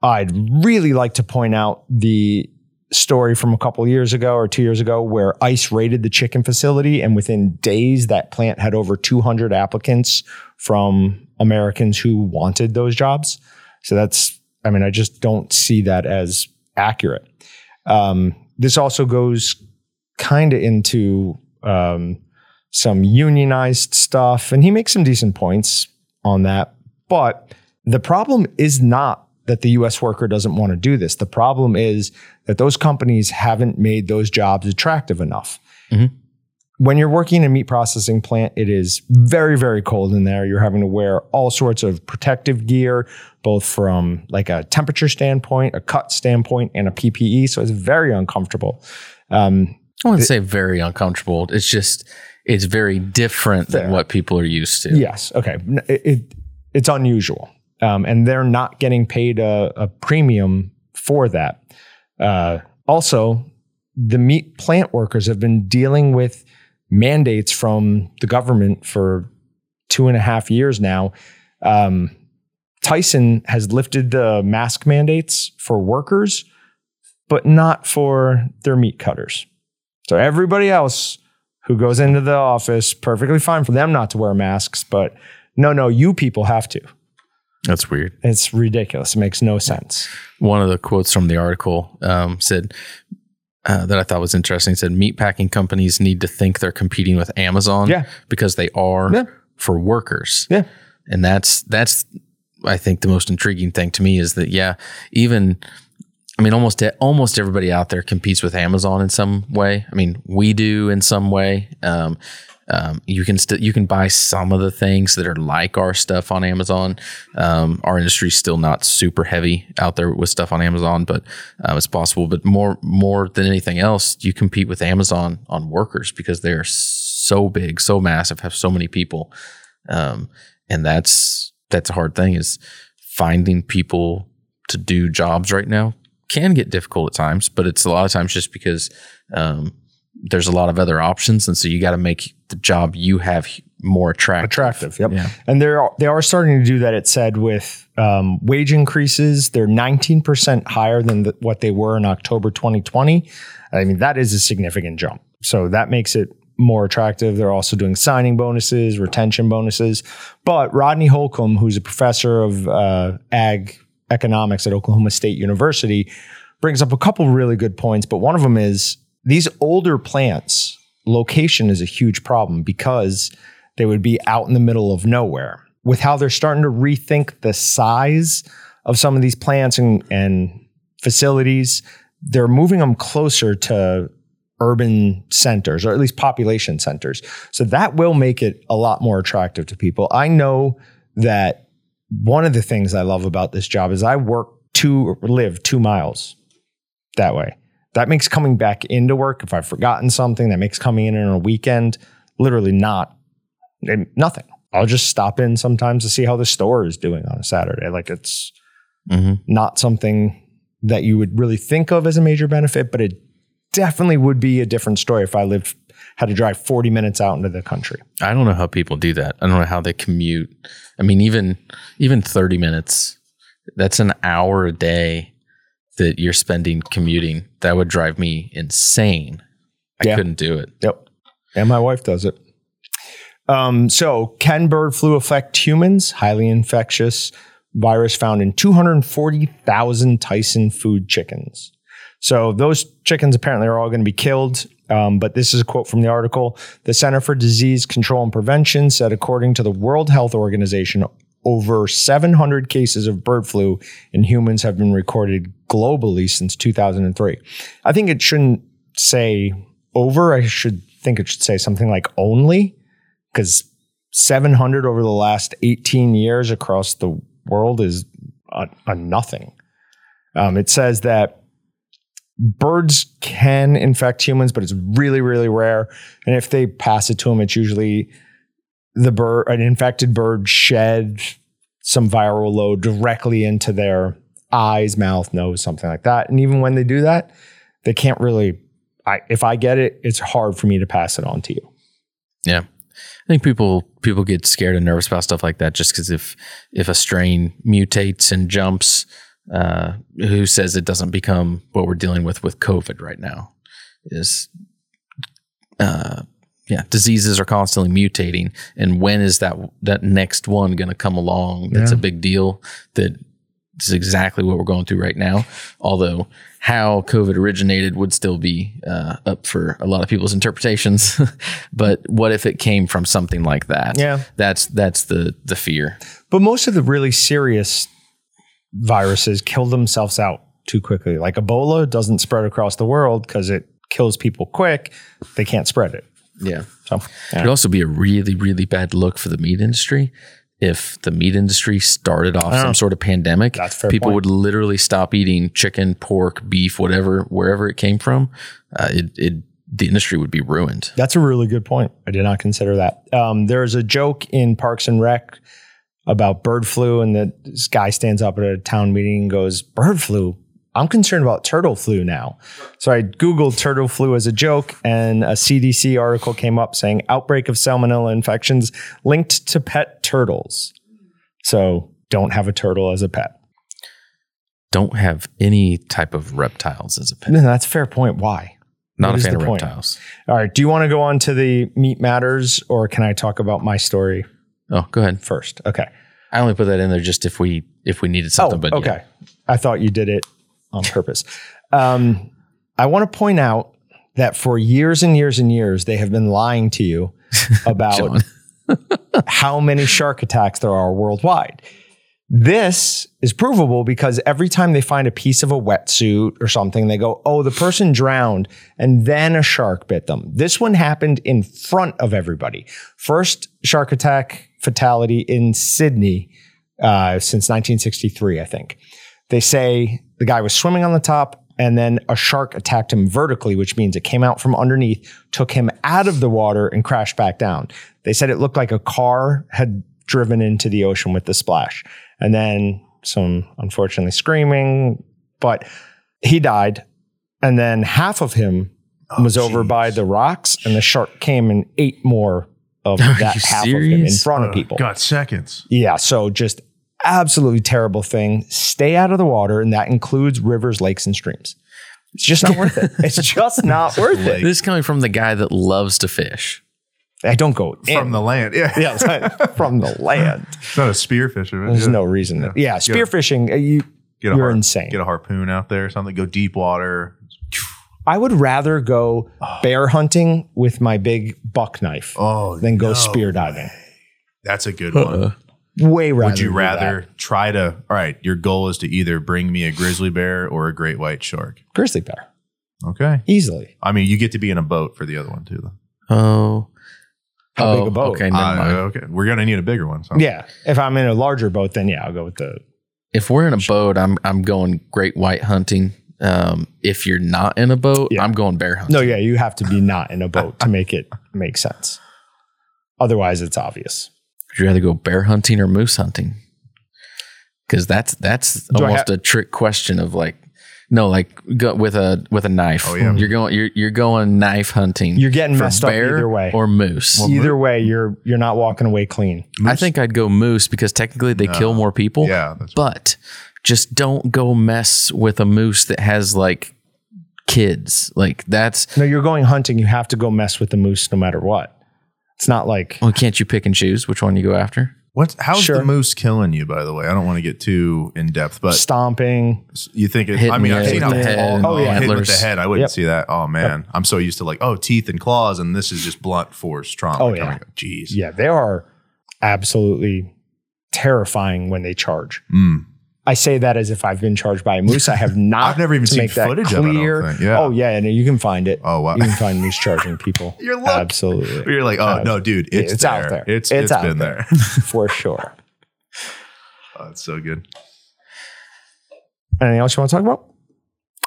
I'd really like to point out the story from a couple years ago or two years ago where ICE raided the chicken facility, and within days, that plant had over 200 applicants from Americans who wanted those jobs. So that's, I mean, I just don't see that as accurate. Um, this also goes kind of into um, some unionized stuff, and he makes some decent points on that. But the problem is not that the US worker doesn't want to do this. The problem is that those companies haven't made those jobs attractive enough. When you're working in a meat processing plant, it is very, very cold in there. You're having to wear all sorts of protective gear, both from like a temperature standpoint, a cut standpoint, and a PPE. So it's very uncomfortable. Um, I wouldn't say very uncomfortable. It's just it's very different Fair. than what people are used to. Yes. Okay. It, it it's unusual, um, and they're not getting paid a, a premium for that. Uh, also, the meat plant workers have been dealing with mandates from the government for two and a half years now. Um, Tyson has lifted the mask mandates for workers, but not for their meat cutters. So everybody else who goes into the office, perfectly fine for them not to wear masks, but no, no, you people have to. That's weird. It's ridiculous. It makes no sense. One of the quotes from the article um, said uh, that I thought was interesting. Said meatpacking companies need to think they're competing with Amazon, Yeah. because they are Yeah. for workers. Yeah. and that's that's I think the most intriguing thing to me is that yeah, even I mean almost almost everybody out there competes with Amazon in some way. I mean we do in some way. Um, um, you can still you can buy some of the things that are like our stuff on Amazon. Um, our industry's still not super heavy out there with stuff on Amazon, but um, it's possible. But more more than anything else, you compete with Amazon on workers because they are so big, so massive, have so many people, um, and that's that's a hard thing. Is finding people to do jobs right now can get difficult at times, but it's a lot of times just because um, there's a lot of other options, and so you got to make the job you have more attractive. Attractive. Yep. Yeah. And they're they are starting to do that. It said with um, wage increases, they're 19% higher than the, what they were in October 2020. I mean, that is a significant jump. So that makes it more attractive. They're also doing signing bonuses, retention bonuses. But Rodney Holcomb, who's a professor of uh, ag economics at Oklahoma State University, brings up a couple really good points. But one of them is these older plants, location is a huge problem because they would be out in the middle of nowhere. With how they're starting to rethink the size of some of these plants and, and facilities, they're moving them closer to urban centers or at least population centers. So that will make it a lot more attractive to people. I know that one of the things I love about this job is I work two or live two miles that way. That makes coming back into work if I've forgotten something, that makes coming in on a weekend literally not nothing. I'll just stop in sometimes to see how the store is doing on a Saturday. Like it's Mhm. not something that you would really think of as a major benefit, but it definitely would be a different story if I lived had to drive 40 minutes out into the country. I don't know how people do that. I don't know how they commute. I mean, even even thirty minutes. That's an hour a day that you're spending commuting. That would drive me insane. I Yeah. couldn't do it. Yep. And my wife does it. Um, so, can bird flu affect humans? Highly infectious virus found in 240,000 Tyson food chickens. So, those chickens apparently are all going to be killed. Um, but this is a quote from the article. The Center for Disease Control and Prevention said, according to the World Health Organization, over 700 cases of bird flu in humans have been recorded globally since 2003. I think it shouldn't say over. I should think it should say something like only because 700 over the last 18 years across the world is a, a nothing. Um, it says that birds can infect humans, but it's really, really rare. And if they pass it to them, it's usually the bird, an infected bird shed some viral load directly into their eyes, mouth, nose, something like that. And even when they do that, they can't really. I, if I get it, it's hard for me to pass it on to you. Yeah. I think people people get scared and nervous about stuff like that just because if if a strain mutates and jumps, uh, who says it doesn't become what we're dealing with with COVID right now? Is uh, yeah, diseases are constantly mutating, and when is that that next one going to come along? That's a big deal. That is exactly what we're going through right now. Although how COVID originated would still be uh, up for a lot of people's interpretations. but what if it came from something like that? Yeah. that's that's the the fear. But most of the really serious viruses kill themselves out too quickly. Like Ebola doesn't spread across the world because it kills people quick. They can't spread it. Yeah, So it'd also be a really really bad look for the meat industry. If the meat industry started off some sort of pandemic, That's a fair people point. would literally stop eating chicken, pork, beef, whatever, wherever it came from. Uh, it, it'd the industry would be ruined. That's a really good point. I did not consider that. Um, there's a joke in Parks and Rec about bird flu, and the, this guy stands up at a town meeting and goes, "Bird flu? I'm concerned about turtle flu now." So I googled turtle flu as a joke, and a CDC article came up saying outbreak of salmonella infections linked to pet turtles. So don't have a turtle as a pet. Don't have any type of reptiles as a pet. No, that's a fair point. Why? Not What a fan of point? reptiles. All right. Do you want to go on to the meat matters, or can I talk about my story Oh, go ahead. first? Okay. I only put that in there just if we if we needed something. but yeah. Oh, okay. I thought you did it on purpose. Um, I want to point out that for years and years and years, they have been lying to you about how many shark attacks there are worldwide. This is provable because every time they find a piece of a wetsuit or something, they go, oh, the person drowned and then a shark bit them. This one happened in front of everybody. First shark attack fatality in Sydney uh, since 1963, I think. They say the guy was swimming on the top and then a shark attacked him vertically, which means it came out from underneath, took him out of the water and crashed back down. They said it looked like a car had driven into the ocean with the splash. And then some unfortunately screaming, but he died. And then half of him was over by the rocks, and the shark came and ate more of that you half of him in serious? front of Uh, people. Got seconds. Yeah, so just absolutely terrible thing. Stay out of the water, and that includes rivers, lakes, and streams. It's just not worth it. It's just not worth it. This is coming from the guy that loves to fish. I don't go in. From the land. Yeah. yeah, it's like from the land. It's not a spear fisherman. There's Yeah. no reason. To, yeah, Yeah. spearfishing. uh, You, Get a you're har- insane. Get a harpoon out there or something. Go deep water. I would rather go bear hunting with my big buck knife Oh, than go no. spear diving. That's a good one. Way rather. Would you do rather that. try to? All right, your goal is to either bring me a grizzly bear or a great white shark. grizzly bear Okay. easily? I mean, you get to be in a boat for the other one too, though. Oh, How oh, big a boat? Okay, never Uh, okay, we're gonna need a bigger one. So. Yeah, if I'm in a larger boat, then yeah, I'll go with the. If we're in a boat, I'm I'm going great white hunting. Um, if you're not in a boat, Yeah. I'm going bear hunting. No, yeah, you have to be not in a boat to make it make sense. Otherwise, it's obvious. Would you rather go bear hunting or moose hunting? Because that's that's Do almost ha- a trick question of like, no, like go with a with a knife. Oh, yeah. you're going you're you're going knife hunting. You're getting for messed up bear either way. or moose. either way, you're you're not walking away clean. I think I'd go moose because technically they kill more people. Yeah, that's but just don't go mess with a moose that has like kids. Like that's No, you're going hunting. You have to go mess with the moose no matter what. It's not like well, can't you pick and choose which one you go after? What's how's Sure. the moose killing you? By the way, I don't want to get too in depth, but stomping. you think it? I mean, I've seen the head Oh, yeah. hitting with the head. I wouldn't Yep. see that. Oh man, I'm so used to like oh teeth and claws, and this is just blunt force trauma. Oh, yeah. Jeez. Yeah, they are absolutely terrifying when they charge. Mm. I say that as if I've been charged by a moose. I have not. I've never even seen make that footage of it, I don't. Yeah. Oh yeah, and you can find it. Oh wow. You can find moose charging people. You're lucky. Absolutely. But You're like, oh no, dude, it's, it's there. out there. It's It's it's out been there. there. For sure. oh, it's so good. Anything else you want to talk about?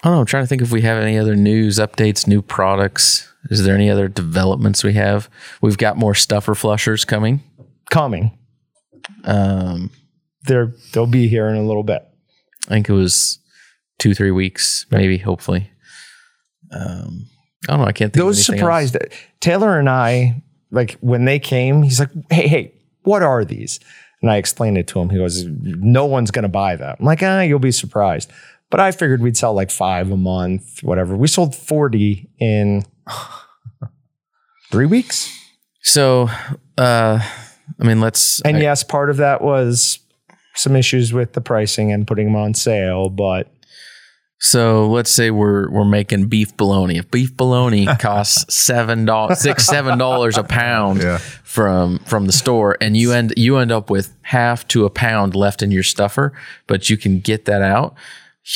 I don't know. I'm trying to think if we have any other news updates, new products. Is there any other developments we have? We've got more stuffer flushers coming. Coming. Um, They're they'll be here in a little bit. I think it was two, three weeks, maybe, hopefully. Um, I don't know. I can't think Those of anything surprised Taylor and I, like when they came, he's like, Hey, hey, what are these? And I explained it to him. He goes, No one's gonna buy that. I'm like, ah, you'll be surprised. But I figured we'd sell like five a month, whatever. We sold 40 in three weeks. So, uh, I mean, let's. And I- yes, part of that was some issues with the pricing and putting them on sale, but So let's say we're we're making beef bologna. If beef bologna costs seven dollars, six seven dollars a pound Yeah. from from the store, and you end you end up with half to a pound left in your stuffer, but you can get that out.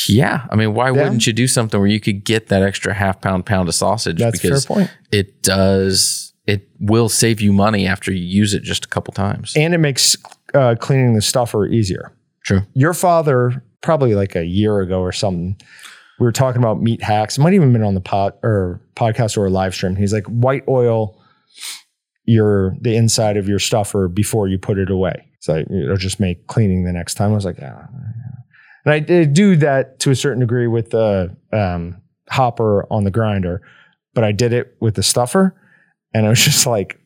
Yeah, I mean, why wouldn't you do something where you could get that extra half pound pound of sausage? that's a fair because point. it does it will save you money after you use it just a couple times. And it makes uh, cleaning the stuffer easier. True. your father probably like a year ago or something we were talking about meat hacks. It might even been on the pod or podcast or a live stream. He's like, white oil your the inside of your stuffer before you put it away. So it'll just make cleaning the next time. I was like, yeah. And I did do that to a certain degree with the um, hopper on the grinder, but I did it with the stuffer, and it was just like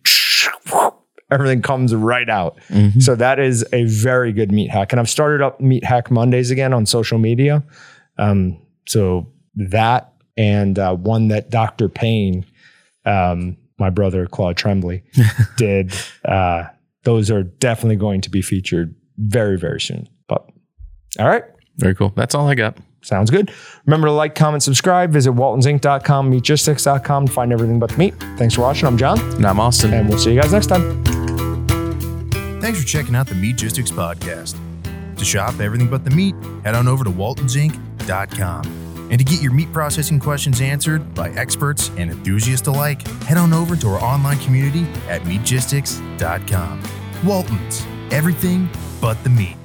everything comes right out. Mhm. So that is a very good meat hack. And I've started up Meat Hack Mondays again on social media. Um, so that and uh, one that Dr. Payne, um, my brother Claude Tremblay, did. Uh, those are definitely going to be featured very, very soon. But all right. Very cool. That's all I got. Sounds good. Remember to like, comment, subscribe. Visit waltonsinc.com, meatgistics.com to find everything but the meat. Thanks for watching. I'm Jon, And I'm Austin. and we'll see you guys next time. Thanks for checking out the Meatgistics podcast. To shop everything but the meat, head on over to waltonsinc.com. And to get your meat processing questions answered by experts and enthusiasts alike, head on over to our online community at meatgistics.com. Waltons, everything but the meat.